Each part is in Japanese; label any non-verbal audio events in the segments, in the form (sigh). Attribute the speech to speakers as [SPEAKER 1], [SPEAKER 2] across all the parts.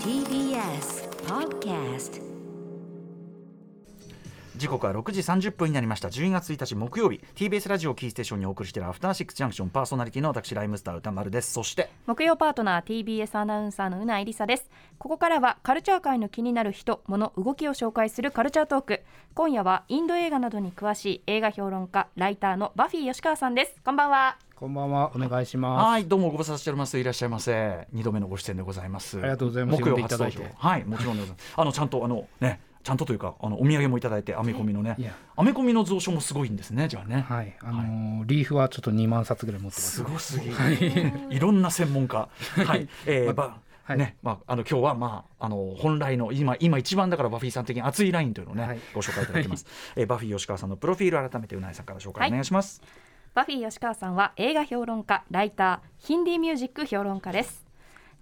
[SPEAKER 1] TBS Podcast
[SPEAKER 2] 時刻は6時30分になりました。12月1日木曜日。TBS ラジオキーステーションにお送りしているアフターシックスジャンクションパーソナリティの私ライムスター歌丸です。そして
[SPEAKER 3] 木曜パートナー TBS アナウンサーのうなえりさです。ここからはカルチャー界の気になる人物動きを紹介するカルチャートーク。今夜はインド映画などに詳しい映画評論家ライターのバフィー吉川さんです。こんばんは。
[SPEAKER 4] こんばんは、お願いします。
[SPEAKER 2] はい。どうもご無沙汰しております。いらっしゃいませ。二度目のご出演でございます。
[SPEAKER 4] ありがとうございます。
[SPEAKER 2] 木曜初登場はい。もちろんでございます。あのちゃんとあのねちゃんとというかあのお土産もいただいてアメコミのね。アメコミの蔵書もすごいんですねじゃあね。
[SPEAKER 4] はい、あのーリーフはちょっと2万冊ぐらい持ってます。
[SPEAKER 2] すごすぎる、い、ろんな専門家。はい、えーば
[SPEAKER 4] はい。
[SPEAKER 2] ねまあ、あの今日は、まあ、あの本来の今今一番だからバフィーさん的に熱いラインというのをね、
[SPEAKER 4] はい。
[SPEAKER 2] ご紹介いただきます、えーバフィー吉川さんのプロフィール改めてうなえさんから紹介お願いします、
[SPEAKER 3] バフィー吉川さんは映画評論家ライターヒンディーミュージック評論家です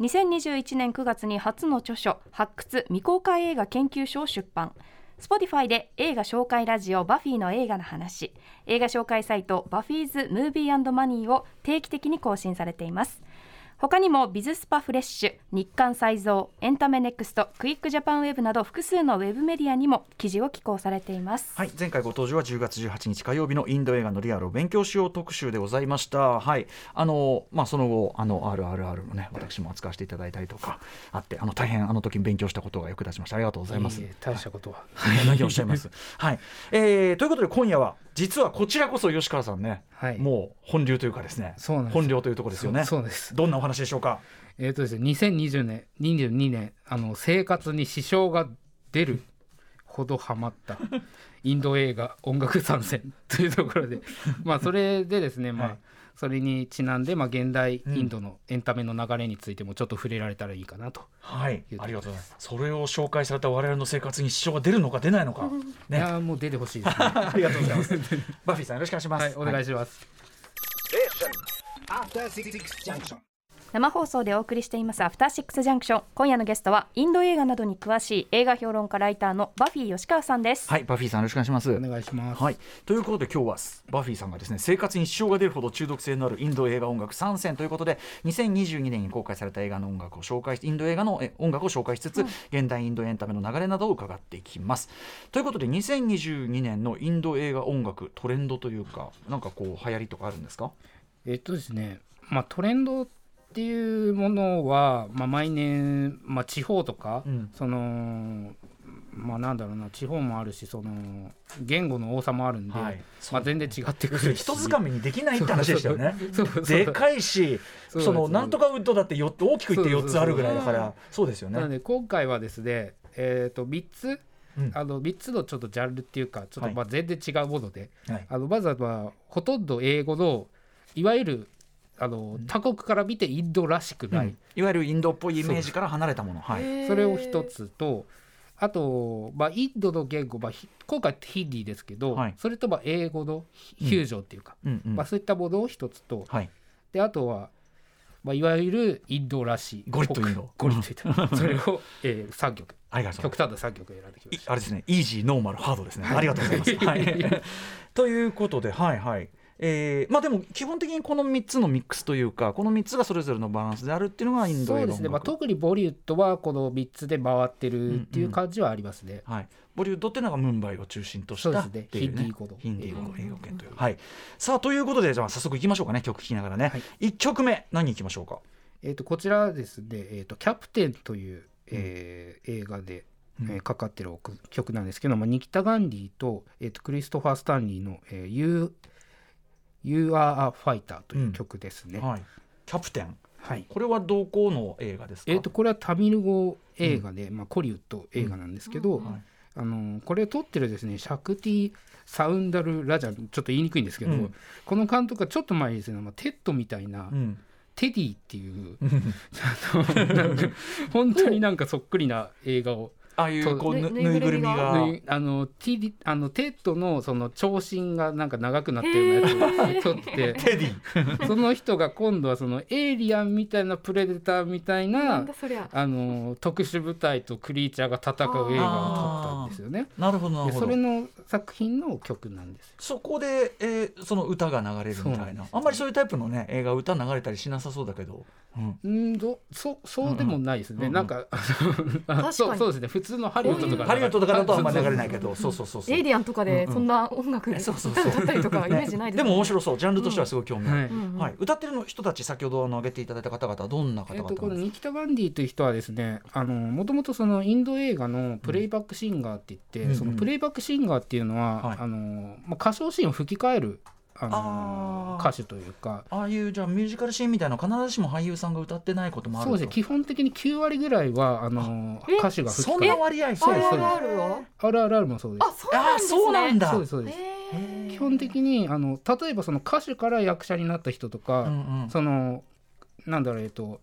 [SPEAKER 3] 2021年9月に初の著書発掘未公開映画研究所を出版。Spotify で映画紹介ラジオバフィーの映画の話。映画紹介サイトバフィーズムービーマニーを定期的に更新されています。他にもビズスパフレッシュ日刊サイゾーエンタメネクストクイックジャパンウェブなど複数のウェブメディアにも記事を寄稿されています
[SPEAKER 2] はい、前回ご登場は10月18日火曜日のインド映画のリアルを勉強しよう特集でございました。はい、あのまあその後あの RRR のね私も扱わせていただいたりとかあってあの大変あの時に勉強したことが役立ちました。ありがとうございます。
[SPEAKER 4] いえいえ大したことは。
[SPEAKER 2] はい、何をおっしゃいます？はい、えー、ということで今夜は実はこちらこそ吉川さんね、
[SPEAKER 4] はい。
[SPEAKER 2] もう本流というかですね、本領というところですよね。
[SPEAKER 4] そうです。
[SPEAKER 2] どんなお話でしょうか？
[SPEAKER 4] えっ、とですね、2020年、22年、あの生活に支障が出るほどハマった (laughs) インド映画音楽参戦というところで、まあそれでですね、まあ、
[SPEAKER 2] はい
[SPEAKER 4] それにちなんで、まあ、現代インドのエンタメの流れについてもちょっと触れられたらいいかなと。
[SPEAKER 2] はい、ありがとうございます。それを紹介された我々の生活に支障が出るのか出ないのか。
[SPEAKER 4] い
[SPEAKER 2] ね。
[SPEAKER 4] やーもう出てほしいですね。(laughs)
[SPEAKER 2] ありがとうございます。(laughs) バフィーさんよろしくお願いします。
[SPEAKER 4] はい、お願いします。
[SPEAKER 5] After Six Junction.
[SPEAKER 3] 生放送でお送りしていますアフターシックスジャンクション今夜のゲストはインド映画などに詳しい映画評論家ライターのバフィー吉川さんです、
[SPEAKER 2] はい、バフィーさんよろしくお願いします。
[SPEAKER 4] お願いします。
[SPEAKER 2] はい、ということで今日はバフィーさんがですね生活に支障が出るほど中毒性のあるインド映画音楽3選ということで2022年に公開された映画の音楽を紹介しインド映画のえ音楽を紹介しつつ、現代インドエンタメの流れなどを伺っていきます。ということで2022年のインド映画音楽トレンドというかなんかこう流行りとかあるんですか？
[SPEAKER 4] えっとですね、まあ、トレンドっていうものは、まあ、毎年、まあ、地方とか、
[SPEAKER 2] うん。
[SPEAKER 4] そのまあなんだろうな地方もあるしその言語の多さもあるんで、
[SPEAKER 2] はい。
[SPEAKER 4] まあ、全然違ってく
[SPEAKER 2] る
[SPEAKER 4] るし
[SPEAKER 2] に一つかみにできないって話でしたよね。でかいし
[SPEAKER 4] そ
[SPEAKER 2] のなんとかウッドだってよ大きく言って4つあるぐらいだからそうですよね。
[SPEAKER 4] なので今回はですね、えー、と3つ
[SPEAKER 2] うん。
[SPEAKER 4] あの3つのちょっとジャンルっていうかちょっ
[SPEAKER 2] はい。
[SPEAKER 4] とまあ全然違うもので、
[SPEAKER 2] はい。
[SPEAKER 4] あのまずはまあほとんど英語のいわゆるあの他国から見てインドらしくない、
[SPEAKER 2] うんいわゆるインドっぽいイメージから離れたもの。はい。
[SPEAKER 4] それを一つとあと、まあ、インドの言語、まあ、ひ今回ヒンディーですけど、
[SPEAKER 2] はい
[SPEAKER 4] それとまあ英語のフュージョンっていうか、
[SPEAKER 2] うんうん
[SPEAKER 4] まあ、そういったものを一つと
[SPEAKER 2] はい。
[SPEAKER 4] であとは、まあ、いわゆるインドらしい
[SPEAKER 2] ゴリッとインド
[SPEAKER 4] ゴリッとインドそれを、えー、3曲極端な3曲選んできました。
[SPEAKER 2] いあれですね、イージー、ノーマル、ハードですね。ありがとうございます。はい、(laughs) ということで、はいはい。えーまあでも基本的にこの3つのミックスというかこの3つがそれぞれのバランスであるっていうのがインド映画
[SPEAKER 4] そうですね、まあ、特にボリウッドはこの3つで回ってるっていう感じはありますね。
[SPEAKER 2] はい、ボリウッドっていうのがムンバイを中心とした
[SPEAKER 4] ヒンディー語の。
[SPEAKER 2] ヒンディー語の英語圏という、はい、さあということでじゃあ早速いきましょうかね曲聴きながらね、
[SPEAKER 4] はい。
[SPEAKER 2] 1曲目何いきましょうか？
[SPEAKER 4] えー、とこちらはですね、えーと「キャプテン」という、えー映画で、
[SPEAKER 2] うん。
[SPEAKER 4] えーかかってる曲なんですけども、ニキタ・ガンディと,、えー、とクリストファー・スタンリーの「えー you, you Are a Fighter」という曲ですね。
[SPEAKER 2] はい、キャプテン。
[SPEAKER 4] はい。
[SPEAKER 2] これは同行の映画ですか？
[SPEAKER 4] えー、とこれはタミル語映画で、まあ、コリウッド映画なんですけど、
[SPEAKER 2] はい。
[SPEAKER 4] あのこれを撮ってるですねシャクティ・サウンダル・ラジャンちょっと言いにくいんですけど、
[SPEAKER 2] うん。
[SPEAKER 4] この監督がちょっと前にですね、まあ、テッドみたいな、
[SPEAKER 2] うん。
[SPEAKER 4] テディっていう (laughs) 本当になんかそっくりな映画を
[SPEAKER 2] ああいうこうぬ
[SPEAKER 3] ぬ
[SPEAKER 2] ぬいぐるみが。
[SPEAKER 4] あのティリあのテッドのその長身がなんか長くなってるやつを取って。(laughs)
[SPEAKER 2] テディ。(laughs)
[SPEAKER 4] その人が今度はそのエイリアンみたいなプレデターみたい
[SPEAKER 3] な
[SPEAKER 4] あの特殊部隊とクリーチャーが戦う映画を撮ったんですよね。
[SPEAKER 2] なるほどなるほど。
[SPEAKER 4] でそれの作品の曲なんですよ。
[SPEAKER 2] そこで、えーその歌が流れるみたいな。あんまりそういうタイプのね映画歌流れたりしなさそうだけど、うん、
[SPEAKER 4] うんどそそうでもないですね。
[SPEAKER 2] うん。うん
[SPEAKER 4] なんかあのあ
[SPEAKER 3] かに。
[SPEAKER 4] そうそうですね。普通のハリウッドとか
[SPEAKER 2] ハリウッドとかだとあんまり流れない
[SPEAKER 4] い。
[SPEAKER 2] けど。そうそうそうそう。
[SPEAKER 3] エイリアンとかでそんな音楽
[SPEAKER 2] えそうそうそう。
[SPEAKER 3] 歌ったりとかイメージないです
[SPEAKER 2] でも面白そう。ジャンルとしてはすごい興味ある、
[SPEAKER 4] はい。
[SPEAKER 3] うん。うん
[SPEAKER 2] はい、歌ってるの人たち先ほどあの挙げていただいた方々はどんな方
[SPEAKER 4] えっ
[SPEAKER 2] 々
[SPEAKER 4] とこのニキタ・ガンディという人はですねあのもともとそのインド映画のプレイバックシンガーって言って、
[SPEAKER 2] うん。
[SPEAKER 4] そのプレイバックシンガーっていうのは、
[SPEAKER 2] はい。
[SPEAKER 4] あのまあ、歌唱シーンを吹き替えるあの歌手というか。
[SPEAKER 2] ああいうじゃあミュージカルシーンみたいなの必ずしも俳優さんが歌ってないこともあると。
[SPEAKER 4] そうです。ね基本的に9割ぐらいはあの
[SPEAKER 3] え
[SPEAKER 4] 歌手が
[SPEAKER 2] そんな割合？
[SPEAKER 4] そうですそうです。
[SPEAKER 3] RRR
[SPEAKER 4] もそうです。
[SPEAKER 3] あそうなん
[SPEAKER 2] あ
[SPEAKER 3] ですね。
[SPEAKER 2] そうなんだ。
[SPEAKER 4] そうですそうです。基本的にあの例えばその歌手から役者になった人とか、
[SPEAKER 2] うんうん。
[SPEAKER 4] そのなんだろうえっと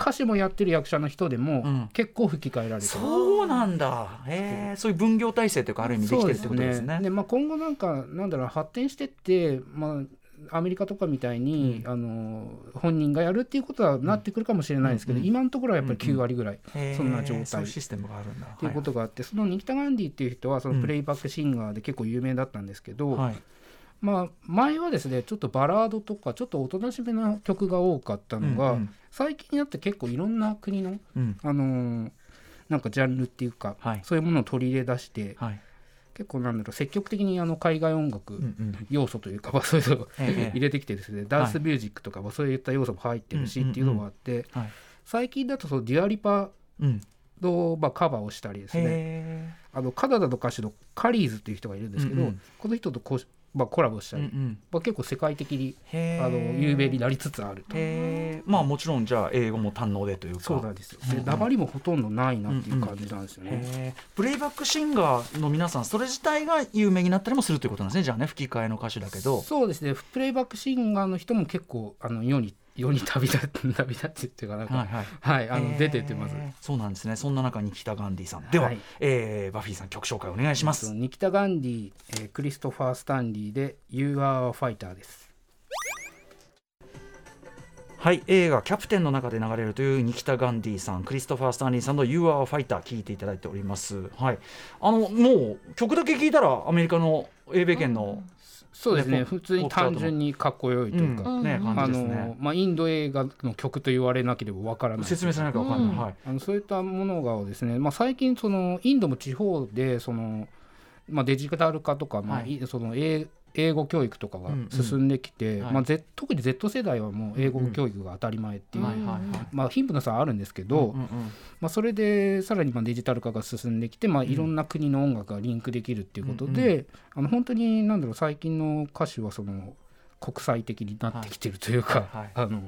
[SPEAKER 4] 歌手もやってる役者の人でも、
[SPEAKER 2] うん。
[SPEAKER 4] 結構吹き替えられてる。
[SPEAKER 2] そうなんだ。へえそう。いう分業体制というかある意味できてるってことですね。
[SPEAKER 4] でまあ、今後なんかなんだろう発展してって、まあ、アメリカとかみたいに、あの本人がやるっていうことはなってくるかもしれないですけど、
[SPEAKER 2] うん。
[SPEAKER 4] 今のところはやっぱり9割ぐらい、そんな状態。
[SPEAKER 2] そういうシステムがあるんだ。
[SPEAKER 4] っていうことがあって、そのニキタ・ガンディっていう人はそのプレイバックシンガーで結構有名だったんですけど、
[SPEAKER 2] はい
[SPEAKER 4] まあ、前はですねちょっとバラードとかちょっとおとなしめな曲が多かったのが、
[SPEAKER 2] うんうん。
[SPEAKER 4] 最近になって結構いろんな国の、
[SPEAKER 2] うん。
[SPEAKER 4] あのーなんかジャンルっていうか、
[SPEAKER 2] はい。
[SPEAKER 4] そういうものを取り入れ出して、
[SPEAKER 2] はい。
[SPEAKER 4] 結構なんだろう積極的にあの海外音楽、
[SPEAKER 2] うんうん。
[SPEAKER 4] 要素というか、まあ、そういうのを
[SPEAKER 2] ええ
[SPEAKER 4] 入れてきてですね、ダンスミュージックとかもそういった要素も入ってるし
[SPEAKER 2] うん
[SPEAKER 4] っていうのもあって、
[SPEAKER 2] はい。
[SPEAKER 4] 最近だとそのデュアリパ
[SPEAKER 2] うん。
[SPEAKER 4] の、まあ、カバーをしたりですね。
[SPEAKER 2] へ
[SPEAKER 4] あのカナダの歌手のカリーズっていう人がいるんですけど、
[SPEAKER 2] うんうん。
[SPEAKER 4] この人とこう、まあ、コラボしたり、
[SPEAKER 2] えうんうん。
[SPEAKER 4] まあ、結構世界的にあの有名になりつつあると。
[SPEAKER 2] まあもちろんじゃあ英語も堪能でというか。
[SPEAKER 4] そうなんですよ。
[SPEAKER 2] うんうん。
[SPEAKER 4] もほとんどないなっていう感じなんですよね。
[SPEAKER 2] へー。プレイバックシンガーの皆さんそれ自体が有名になったりもするということなんですね。じゃあね吹き替えの歌手だけど。
[SPEAKER 4] そうですね。プレイバックシンガーの人も結構あの世に世に旅立って旅立ってっていうかなんか
[SPEAKER 2] はいはい。
[SPEAKER 4] はい、あの出てってます。
[SPEAKER 2] そうなんですね。そんな中に北ガンディさん。では、
[SPEAKER 4] はい
[SPEAKER 2] えーバフィーさん曲紹介お願いします、
[SPEAKER 4] ニキタ・ガンディ、えークリストファー・スタンリーで「You Are a Fighter」です。
[SPEAKER 2] はい映画「キャプテン」の中で流れるというニキタ・ガンディさんクリストファー・スタンリーさんの「You Are a Fighter」聴いていただいております。はい。あのもう曲だけ聞いたらアメリカの英米圏の、
[SPEAKER 4] そうですね。
[SPEAKER 2] ね
[SPEAKER 4] 普通に単純にかっこよいというか、
[SPEAKER 2] うん。ね
[SPEAKER 4] あ
[SPEAKER 2] じですね。
[SPEAKER 4] のまあ、インド映画の曲と言われなければわからない。
[SPEAKER 2] 説明されないか分かんない、
[SPEAKER 3] うん。
[SPEAKER 2] はい。
[SPEAKER 4] あのそういったものがですね、まあ、最近そのインドも地方でその、まあ、デジタル化とか、まあ
[SPEAKER 2] はい。
[SPEAKER 4] いその英英語教育とかが
[SPEAKER 2] うんうん。
[SPEAKER 4] 進んできて、
[SPEAKER 2] はい。
[SPEAKER 4] まあ、Z 特に Z 世代はもう英語教育が当たり前っていう、
[SPEAKER 2] はいはいはい。
[SPEAKER 4] まあ、貧富の差はあるんですけど、
[SPEAKER 2] うんうん
[SPEAKER 4] まあ、それでさらにまあデジタル化が進んできて、まあ、いろんな国の音楽がリンクできるっていうことで、あの本当になんだろう最近の歌手はその国際的になってきてるというか、
[SPEAKER 2] はいはい。
[SPEAKER 4] あの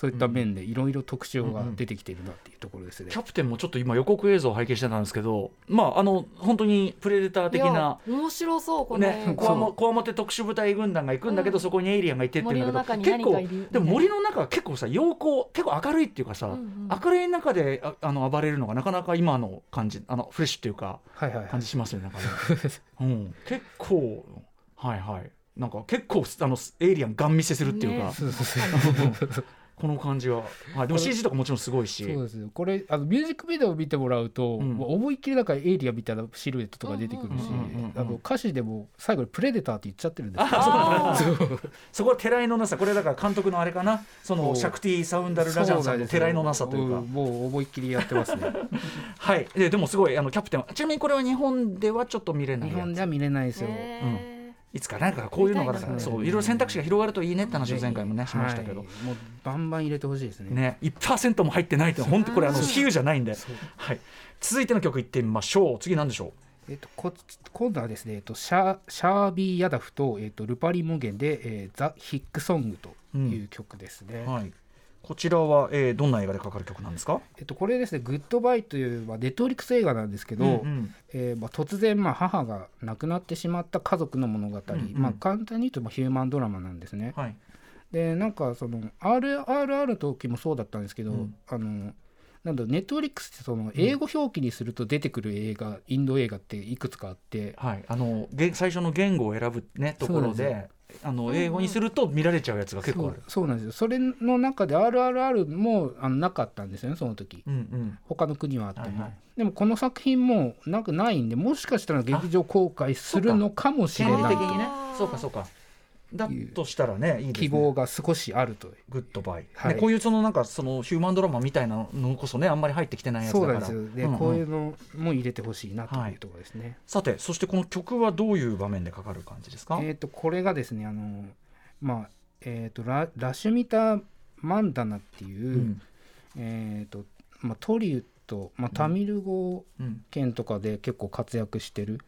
[SPEAKER 4] そういった面でいろいろ特徴が出てきてるなっていうところですね。
[SPEAKER 2] キャプテンもちょっと今予告映像を拝見してたんですけどまああの本当にプレデター的な
[SPEAKER 3] 面白そうこれ、
[SPEAKER 2] ね、こわもこわもて特殊部隊軍団が行くんだけど、
[SPEAKER 3] うん。
[SPEAKER 2] そこにエイリアンがいてって言うんだけど結構でも森の中は結構さ陽光結構明るいっていうかさ、
[SPEAKER 3] うんうん。
[SPEAKER 2] 明るい中でああの暴れるのがなかなか今の感じあのフレッシュっていうか
[SPEAKER 4] はいはいはい。
[SPEAKER 2] 感じしますよねなんかね、(laughs) うん、結構はいはい。なんか結構あのエイリアンガン見せするっていうか、
[SPEAKER 3] ね
[SPEAKER 4] そうそうそう
[SPEAKER 2] この感じは、はい、でも CG とかもちろんすごいし。
[SPEAKER 4] そうですよこれあのミュージックビデオを見てもらうと、
[SPEAKER 2] うん。
[SPEAKER 4] もう思いっきりなんかエイリアンみたいなシルエットとか出てくるし、
[SPEAKER 2] うんうんうんうん
[SPEAKER 4] あの歌詞でも最後にプレデターって言っちゃってるんですよ。
[SPEAKER 2] あそうなんだ
[SPEAKER 4] そう。
[SPEAKER 2] そこはてらいのなさこれだから監督のあれかな？そのシャクティ・サウンダル・ラジャンさんのてらいのなさというか。
[SPEAKER 4] んもう思いっきりやってますね。(laughs)
[SPEAKER 2] はい。ででもすごいあのキャプテンはちなみにこれは日本ではちょっと見れない
[SPEAKER 4] 日本では見れないですよ、
[SPEAKER 3] へ
[SPEAKER 2] いつかなんかこういうのがだ
[SPEAKER 3] 見たいな。
[SPEAKER 2] からそういろいろ選択肢が広がるといいねって話を前回もねしましたけど。
[SPEAKER 4] はい、もうバンバン入れてほしいですね。
[SPEAKER 2] ね1%も入ってないって本当これあの比喩じゃないんで。はい。続いての曲いってみましょう。次なんでしょ
[SPEAKER 4] えっと、こ今度はですね、えっと、シャシャービー・ヤダフと,、えっとルパリ・モゲンで、えーザ・ヒック・ソングという曲ですね。
[SPEAKER 2] うはいこちらは、えー、どんな映画でかかる曲なんですか？
[SPEAKER 4] えっと、これですね、グッドバイという、まあ、ネットフリックス映画なんですけど、
[SPEAKER 2] うんうん。
[SPEAKER 4] えーまあ、突然、まあ、母が亡くなってしまった家族の物語、
[SPEAKER 2] うんうん。
[SPEAKER 4] まあ、簡単に言うと、まあ、ヒューマンドラマなんですね。
[SPEAKER 2] はい。
[SPEAKER 4] でなんかその RRR の時もそうだったんですけど、
[SPEAKER 2] うん。
[SPEAKER 4] あのなんだネットフリックスってその英語表記にすると出てくる映画、インド映画っていくつかあって。
[SPEAKER 2] はい、あのげ最初の言語を選ぶねところ
[SPEAKER 4] で
[SPEAKER 2] あの英語にすると見られちゃうやつが結構ある。
[SPEAKER 4] そうそうなんですよ。それの中で RRR もあのなかったんですよねその時。
[SPEAKER 2] うんうん。
[SPEAKER 4] 他の国はあっても、
[SPEAKER 2] はいはい。
[SPEAKER 4] でもこの作品もなんかないんでもしかしたら劇場公開するのかもしれない。
[SPEAKER 2] そうかそうかだとしたらねいいね。
[SPEAKER 4] 希望が少しあると
[SPEAKER 2] グッドバイ、
[SPEAKER 4] はい。
[SPEAKER 2] ねこういうそのなんかそのヒューマンドラマみたいなのこそねあんまり入ってきてないやつだから。
[SPEAKER 4] こういうのも入れてほしいなと
[SPEAKER 2] はいいう
[SPEAKER 4] ところですね、
[SPEAKER 2] さてそしてこの曲はどういう場面でかかる感じですか、
[SPEAKER 4] えっ、とこれがですねあのまあえっ、とララシュミタ・マンダナっていう、
[SPEAKER 2] うん。
[SPEAKER 4] えっ、とまあトリウッド、まあ、タミル語
[SPEAKER 2] うん
[SPEAKER 4] 圏とかで結構活躍してる、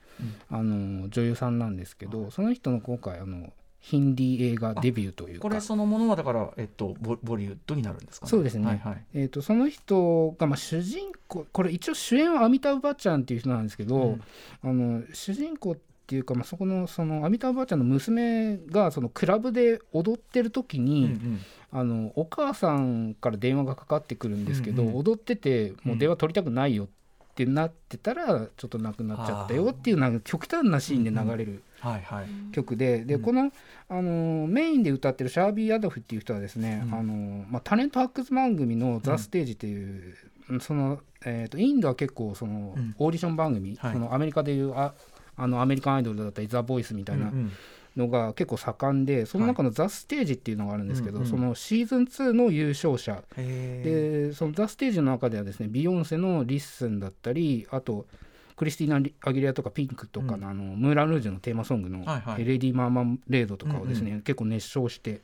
[SPEAKER 2] うん。
[SPEAKER 4] あの女優さんなんですけど、その人の今回あのヒンディー映画デビューというか。
[SPEAKER 2] これそのものはだから、えっと、ボボリュッドになるんですかね。
[SPEAKER 4] そうですね。
[SPEAKER 2] はいはい。
[SPEAKER 4] えー、とその人が、まあ、主人公これ一応主演はアミタブ・バッチャンっていう人なんですけど、
[SPEAKER 2] うん。
[SPEAKER 4] あの主人公っていうか、まあ、そこのそのアミタブ・バッチャンの娘がそのクラブで踊ってる時
[SPEAKER 2] うん
[SPEAKER 4] に、
[SPEAKER 2] うん。
[SPEAKER 4] あのお母さんから電話がかかってくるんですけど、
[SPEAKER 2] うんうん。
[SPEAKER 4] 踊っててもう電話取りたくないよってなってたらちょっとなくなっちゃったよっていうなんか極端なシーンで流れる
[SPEAKER 2] はいはい。
[SPEAKER 4] 曲で。で、
[SPEAKER 2] うん。
[SPEAKER 4] この、あのメインで歌ってるシャービー・ヤダフっていう人はですね、
[SPEAKER 2] うん。
[SPEAKER 4] あのまあ、タレント発掘番組の「ザ・ステージっていう、その、えー、とインドは結構その、
[SPEAKER 2] うん。
[SPEAKER 4] オーディション番組、
[SPEAKER 2] はい。
[SPEAKER 4] そのアメリカでいうああのアメリカンアイドルだったりザ・ボイスみたいな
[SPEAKER 2] うんうん。
[SPEAKER 4] のが結構盛んでその中の「ザ・ステージっていうのがあるんですけど、
[SPEAKER 2] うんうん
[SPEAKER 4] そのシーズン2の優勝者。
[SPEAKER 2] へ
[SPEAKER 4] でその「ザ・ステージの中ではですねビヨンセの「リッスン」だったりあとクリスティーナ・アギレラとかピンクとかの,、あのムーラン・ルージュのテーマソングの
[SPEAKER 2] はいはい「
[SPEAKER 4] レディ・マーマレード」とかをですね、結構熱唱して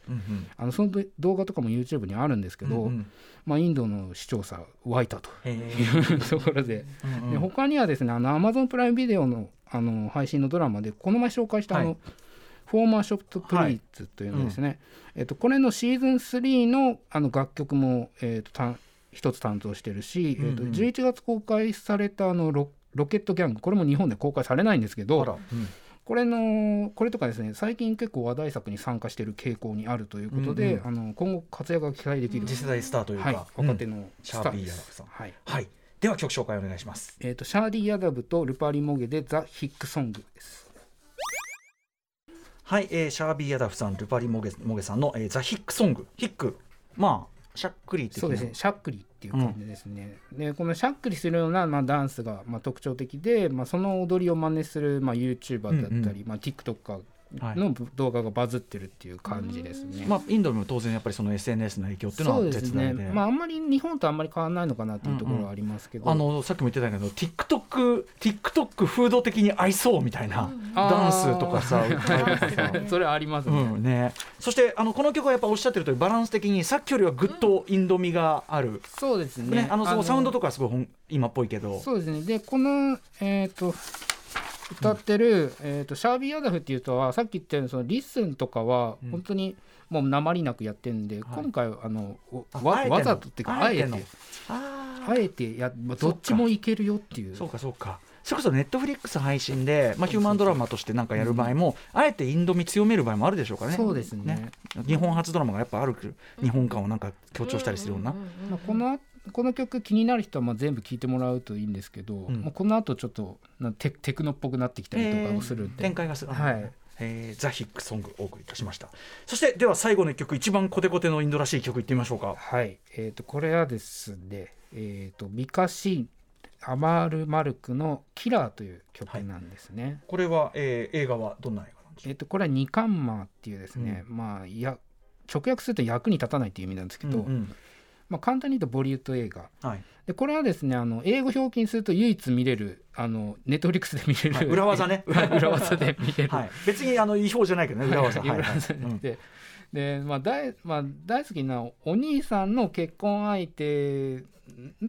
[SPEAKER 4] あのその動画とかも YouTube にあるんですけど、まあ、インドの視聴者湧いたと。
[SPEAKER 2] へ
[SPEAKER 4] い
[SPEAKER 2] ー。
[SPEAKER 4] う (laughs) ところで。で他にはですねあの Amazon プライムビデオのあの配信のドラマでこの前紹介したあの、
[SPEAKER 2] はい
[SPEAKER 4] フォーマーショットプリーツというのですね、えっと、これのシーズン3のあの楽曲も、えっと、た一つ担当してるし、えっと、
[SPEAKER 2] うん。うん
[SPEAKER 4] 11月公開されたあのロロケットギャングこれも日本で公開されないんですけ
[SPEAKER 2] あ
[SPEAKER 4] ど
[SPEAKER 2] らうん。
[SPEAKER 4] これのこれとかですね最近結構話題作に参加している傾向にあるということで、
[SPEAKER 2] うん
[SPEAKER 4] あの今後活躍が期待できる、
[SPEAKER 2] 次世代スターというか、
[SPEAKER 4] はい、若手
[SPEAKER 2] うん。
[SPEAKER 4] の
[SPEAKER 2] シャービー・
[SPEAKER 4] スター。です
[SPEAKER 2] ヤダブさん。
[SPEAKER 4] はい。
[SPEAKER 2] はい。では曲紹介お願いします。
[SPEAKER 4] えー、とシャービー・ヤダブとルパリ・モゲでザ・ヒックソングです。
[SPEAKER 2] はい、えー、シャービー・ヤダフさんルパリ・モゲモゲさんの、えー、ザ・ヒックソング。ヒック。まあしゃっくり的な
[SPEAKER 4] そうですね、シャックリっていう感じですね。で、このシャックリするような、まあ、ダンスが、まあ、特徴的で、まあ、その踊りを真似する、まあ、YouTuber だったり、まあ、TikToker の動画がバズってるっていう感じですね。
[SPEAKER 2] まあ、インドにも当然やっぱりその SNS の影響っていうのは絶大で。
[SPEAKER 4] ねまあ、あんまり日本とあんまり変わらないのかなっていうところはありますけど、
[SPEAKER 2] あのさっきも言ってたけど TikTok, TikTok 風土的に合いそうみたいなダンスとかさとかさ。(laughs)
[SPEAKER 4] それはありますね。
[SPEAKER 2] うんね、そしてあのこの曲はやっぱおっしゃってるとバランス的にさっきよりはぐっとインド味がある、
[SPEAKER 4] そうですね。
[SPEAKER 2] ねあのそのサウンドとかはすごい今っぽいけど。
[SPEAKER 4] そうですね。で、この、えっ、と、歌ってる、えー、とシャービー・ヤダフっていう人はさっき言ったようにそのリッスンとかは
[SPEAKER 2] うん。
[SPEAKER 4] 本当にもう訛りなくやってんで、
[SPEAKER 2] はい。
[SPEAKER 4] 今回あのわわざとっていうかあえて
[SPEAKER 2] の？あ
[SPEAKER 4] あえてや、まあ、どっちもいけるよっていう。
[SPEAKER 2] そうかそうか。それこそネットフリックス配信で、まあ、ヒューマンドラマとしてなんかやる場合も、あえてインド味強める場合もあるでしょうからね。
[SPEAKER 4] そうですね。
[SPEAKER 2] 日本発ドラマがやっぱある日本感をなんか強調したりするような、
[SPEAKER 4] まあ、このこの曲気になる人はまあ全部聴いてもらうといいんですけど、
[SPEAKER 2] ん。
[SPEAKER 4] まあ、この後ちょっとなテテクノっぽくなってきたりとかをするんで、
[SPEAKER 2] 展開がする、
[SPEAKER 4] はい。
[SPEAKER 2] えーザ・ヒックソングお送りいたしました。そしてでは最後の一曲一番コテコテのインドらしい曲いってみましょうか。
[SPEAKER 4] はい、えー、とこれはですね、えー、とミカシアマール・マルクの「キラー」という曲なんですね。
[SPEAKER 2] これは、えー映画はどんな映画なんでしょ
[SPEAKER 4] えー、とこれはニカンマーっていうですね、まあいや直訳すると役に立たないっていう意味なんですけ
[SPEAKER 2] う、
[SPEAKER 4] ど、
[SPEAKER 2] うんうん
[SPEAKER 4] まあ、簡単に言うとボリウッド映画。
[SPEAKER 2] はい。
[SPEAKER 4] でこれはですねあの英語表記にすると唯一見れるあのネットフリックスで見れる、
[SPEAKER 2] はい裏技ね。
[SPEAKER 4] は (laughs) い裏技で見れる、
[SPEAKER 2] はい、別にあの違法じゃないけどね裏技、はい。はい
[SPEAKER 4] 裏技
[SPEAKER 2] うん
[SPEAKER 4] でで、まあ大まあ、大好きなお兄さんの結婚相手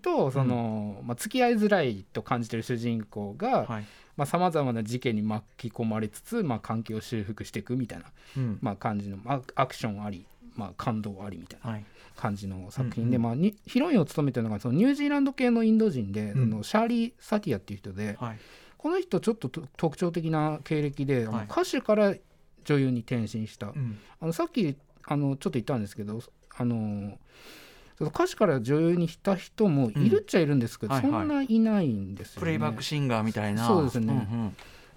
[SPEAKER 4] とその、まあ、付き合いづらいと感じてる主人公が
[SPEAKER 2] はい。
[SPEAKER 4] さまざ、まな事件に巻き込まれつつ、まあ、関係を修復していくみたいな、
[SPEAKER 2] うん。
[SPEAKER 4] まあ、感じのアアクションあり、まあ、感動ありみたいな。
[SPEAKER 2] はい
[SPEAKER 4] 感じの作品で、
[SPEAKER 2] うん
[SPEAKER 4] まあ、にヒロインを務めてるのがそのニュージーランド系のインド人で、
[SPEAKER 2] うん。
[SPEAKER 4] そのシャーリー・サティアっていう人で、
[SPEAKER 2] はい。
[SPEAKER 4] この人ちょっとと特徴的な経歴で、
[SPEAKER 2] はい。
[SPEAKER 4] 歌手から女優に転身した、
[SPEAKER 2] うん。
[SPEAKER 4] あのさっきあのちょっと言ったんですけどあの歌手から女優にした人もいるっちゃいるんですけど、
[SPEAKER 2] うんはいはい。
[SPEAKER 4] そんないないんですよね。
[SPEAKER 2] プレイバックシンガーみたいな。
[SPEAKER 4] そうですね。
[SPEAKER 2] ん。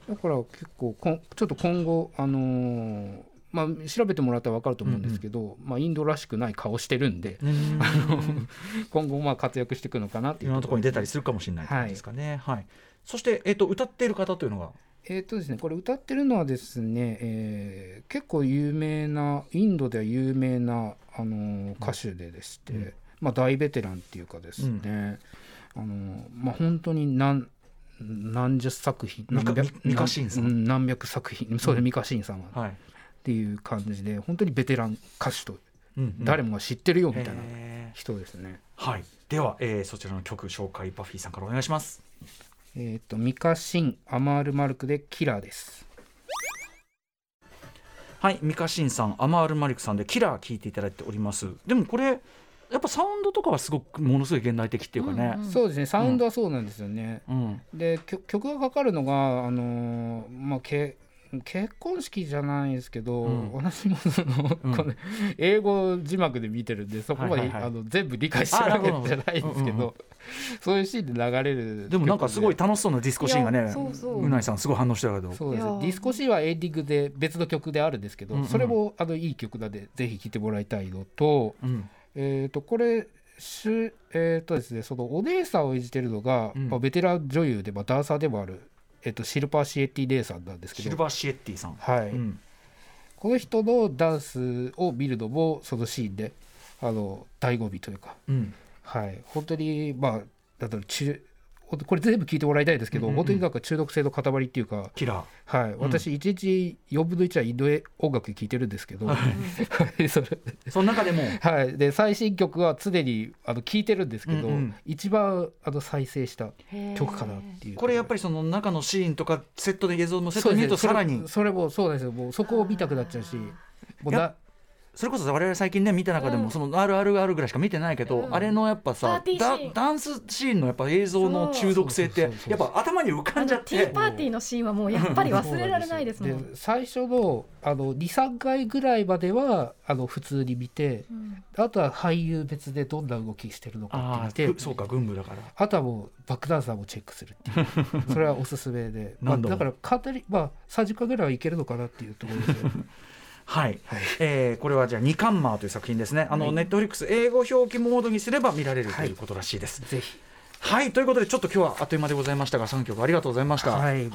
[SPEAKER 4] だから結構こんちょっと今後あのーまあ調べてもらったら分かると思うんですけど、まあインドらしくない顔してるんで、
[SPEAKER 2] うん。うん
[SPEAKER 4] 今後まあ活躍していくのかなって
[SPEAKER 2] い
[SPEAKER 4] いう
[SPEAKER 2] ろんなところに出たり
[SPEAKER 4] す
[SPEAKER 2] するかもしれないですかね。はい。そして、えっと、歌っている方というのが。
[SPEAKER 4] えーとですね、これ歌ってるのはですね、えー結構有名なインドでは有名な、あのー歌手ででして、
[SPEAKER 2] うん。
[SPEAKER 4] まあ、大ベテランっていうかですね、あのーまあ、本当に何何十作品
[SPEAKER 2] ミカ
[SPEAKER 4] 何百何百作品。そうです、
[SPEAKER 2] うん
[SPEAKER 4] ミカシンさんは、っ
[SPEAKER 2] はい。
[SPEAKER 4] ていう感じで本当にベテラン歌手と
[SPEAKER 2] うんうん
[SPEAKER 4] 誰もが知ってるよみたいな人ですね。
[SPEAKER 2] はい。では、えーそちらの曲紹介、バフィーさんからお願いします。
[SPEAKER 4] えっ、とミカシンアマールマルクでキラーです。
[SPEAKER 2] はい、ミカシンさん、アマール・マリクさんでキラー聞いていただいております。でもこれ、やっぱサウンドとかはすごくものすごい現代的っていうかね。
[SPEAKER 3] うん
[SPEAKER 4] そうですねサウンドはそうなんですよね。
[SPEAKER 2] うん。
[SPEAKER 4] で曲曲がかかるのがあのーまあけ結婚式じゃないですけど、
[SPEAKER 2] うん。
[SPEAKER 4] 私もその、
[SPEAKER 2] うん。
[SPEAKER 4] この英語字幕で見てるんでそこまで、
[SPEAKER 2] はいはいはい。
[SPEAKER 4] あの全部理解してるわけじゃないんですけど、
[SPEAKER 2] あなるほど
[SPEAKER 4] そういうシーンで流れる
[SPEAKER 2] でもなんかすごい
[SPEAKER 4] 曲
[SPEAKER 2] 楽しそうなディスコシーンが
[SPEAKER 3] い
[SPEAKER 2] ね
[SPEAKER 3] うそう。
[SPEAKER 2] うないさんすごい反応してたけど。
[SPEAKER 4] でそうです。ディスコシーンはエンディングで別の曲であるんですけど、
[SPEAKER 2] うんうん。
[SPEAKER 4] それもあのいい曲なんでぜひ聴いてもらいたいのと,、
[SPEAKER 2] うん。
[SPEAKER 4] えー、とこれしゅえーとですね、そのお姉さんを演じてるのが、
[SPEAKER 2] うん。
[SPEAKER 4] まあ、ベテラン女優で、まあ、ダンサーでもある、えー、とシルパー・シエッティ姉さんなんですけど。
[SPEAKER 2] シルバーシエッティさん、
[SPEAKER 4] はい。
[SPEAKER 2] うん。
[SPEAKER 4] この人のダンスを見るのもそのシーンであの醍醐味というか、
[SPEAKER 2] うん。
[SPEAKER 4] はい、本当にまあなんだろう中これ全部聞いてもらいたいですけど、
[SPEAKER 2] うんうんうん。
[SPEAKER 4] 本当になんか中毒性の塊っていうか、
[SPEAKER 2] キラ
[SPEAKER 4] はい、私1日4分の1はインド音楽聴いてるんですけど、はい。それ。
[SPEAKER 2] ーその中でも。
[SPEAKER 4] はい、で最新曲は常にあの聴いてるんですけど、
[SPEAKER 2] うんうん。
[SPEAKER 4] 一番あの再生した曲かなっていう。
[SPEAKER 2] これやっぱ
[SPEAKER 4] り
[SPEAKER 2] りその中のシーンとかセットで映像のセットで見るとさらに。
[SPEAKER 4] それもそうなんですよ。もうそこを見たくなっちゃうしもう
[SPEAKER 2] や
[SPEAKER 4] な
[SPEAKER 2] それこそ我々最近ね見た中で
[SPEAKER 3] うん。
[SPEAKER 2] もその RRR ぐらいしか見てないけど、
[SPEAKER 3] うん。
[SPEAKER 2] あれのやっぱさダダンスシーンのやっぱ映像の中毒性ってやっぱ頭に浮かんじゃっ
[SPEAKER 3] ティー
[SPEAKER 2] て
[SPEAKER 3] パーティーのシーンはもうやっぱり忘れられないですもん。
[SPEAKER 4] で最初のあの23回ぐらいまではあの普通に見て
[SPEAKER 3] うん。
[SPEAKER 4] あとは俳優別でどんな動きしてるのか
[SPEAKER 2] あ
[SPEAKER 4] って見て
[SPEAKER 2] あそうか軍部だから。
[SPEAKER 4] あとはもうバックダンサーもチェックするっていう。(laughs) それはおすすめで、まあ、だからかなりまあ30回ぐらいはいけるのかなっていうところですよ
[SPEAKER 2] はい、えーこれはじゃあ「ニカンマー」という作品ですね。あの、
[SPEAKER 4] はい。
[SPEAKER 2] ネットフリックス英語表記モードにすれば見られると
[SPEAKER 4] はい。
[SPEAKER 2] いうことらしいです。
[SPEAKER 4] ぜひ。
[SPEAKER 2] はい、ということでちょっと今日はあっという間でございましたが3曲ありがとうございました。
[SPEAKER 4] はい。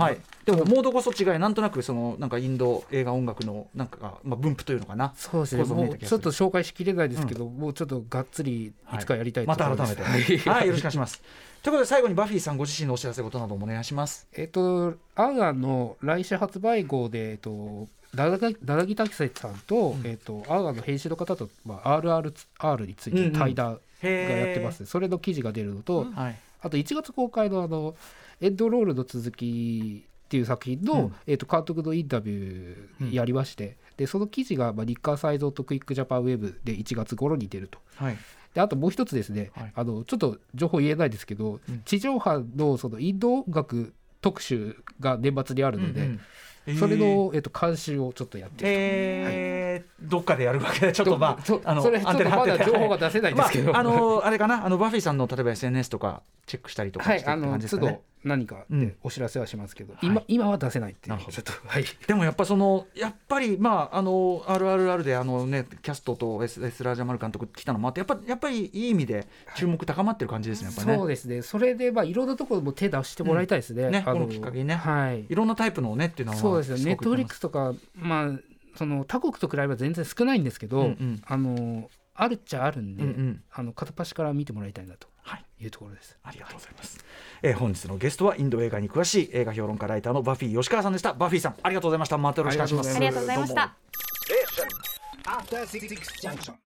[SPEAKER 2] でもモードこそ違いなんとなくそのなんかインド映画音楽のなんか、まあ、分布というのかな。
[SPEAKER 4] そうですね。ちょっと紹介しきれないですけど、もうちょっとがっつりいつかやりたいと
[SPEAKER 2] また
[SPEAKER 4] 思い。
[SPEAKER 2] 改め
[SPEAKER 4] ます
[SPEAKER 2] て、はい、よろしくお願いします。ということで最後にバフィーさんご自身のお知らせことなどもお願いします。
[SPEAKER 4] えっとアーガンの来週発売号でえっとダダダダギタキセさんと、
[SPEAKER 2] ん。
[SPEAKER 4] えっとアーガンの編集の方と、まあ、RRR につい
[SPEAKER 2] うんうん。
[SPEAKER 4] て対談がやってます、それの記事が出るのと、
[SPEAKER 2] はい。
[SPEAKER 4] あと1月公開のあのエンドロールの続きっていう作品の、
[SPEAKER 2] うん。
[SPEAKER 4] えっと監督のインタビューやりまして、でその記事が、まあ、日刊サイゾーとクイックジャパンウェブで1月頃に出ると。
[SPEAKER 2] はい。
[SPEAKER 4] であともう一つですね、
[SPEAKER 2] はい。
[SPEAKER 4] あのちょっと情報言えないですけど、
[SPEAKER 2] うん。
[SPEAKER 4] 地上波のそのインド音楽特集が年末にあるので、
[SPEAKER 2] うんうん
[SPEAKER 4] それの、えっと監修をちょっとやってる
[SPEAKER 2] えー。どっかでやるわけでちょっとまあ
[SPEAKER 4] そ
[SPEAKER 2] あの
[SPEAKER 4] それちょっとまだ情報が出せないんですけど、
[SPEAKER 2] まあ、あのあれかな？あのバフィーさんの例えば SNS とかチェックしたりとか
[SPEAKER 4] はい
[SPEAKER 2] してっ感じですかね。
[SPEAKER 4] 度。何か
[SPEAKER 2] うん。
[SPEAKER 4] でお知らせはしますけど、
[SPEAKER 2] はい。
[SPEAKER 4] 今今は出せないっていう。ちょっとはい。
[SPEAKER 2] でもやっぱそのやっぱりまああの RRR であのねキャストとエスエスラージャマル監督来たのもあってやっぱやっぱりいい意味で注目高まってる感じですねやっぱね。
[SPEAKER 4] そうですね。それでまあいろんなところも手出してもらいたいですね,、あ
[SPEAKER 2] うん。ねこのきっかけにね。
[SPEAKER 4] はい。
[SPEAKER 2] いろんなタイプのねっていうのは
[SPEAKER 4] そうですよ。ネットフリック
[SPEAKER 2] ス
[SPEAKER 4] スとかまあその他国と比べれば全然少ないんですけど、
[SPEAKER 2] うんうん。
[SPEAKER 4] あのあるっちゃあるんで、
[SPEAKER 2] うんうん。
[SPEAKER 4] あの片っ端から見てもらいたいなと
[SPEAKER 2] はい。
[SPEAKER 4] いうところです。
[SPEAKER 2] ありがとうございます、えー本日のゲストはインド映画に詳しい映画評論家ライターのバフィー吉川さんでした。バフィーさんありがとうございました。またよろしくお願いします。
[SPEAKER 3] ありがとうございました。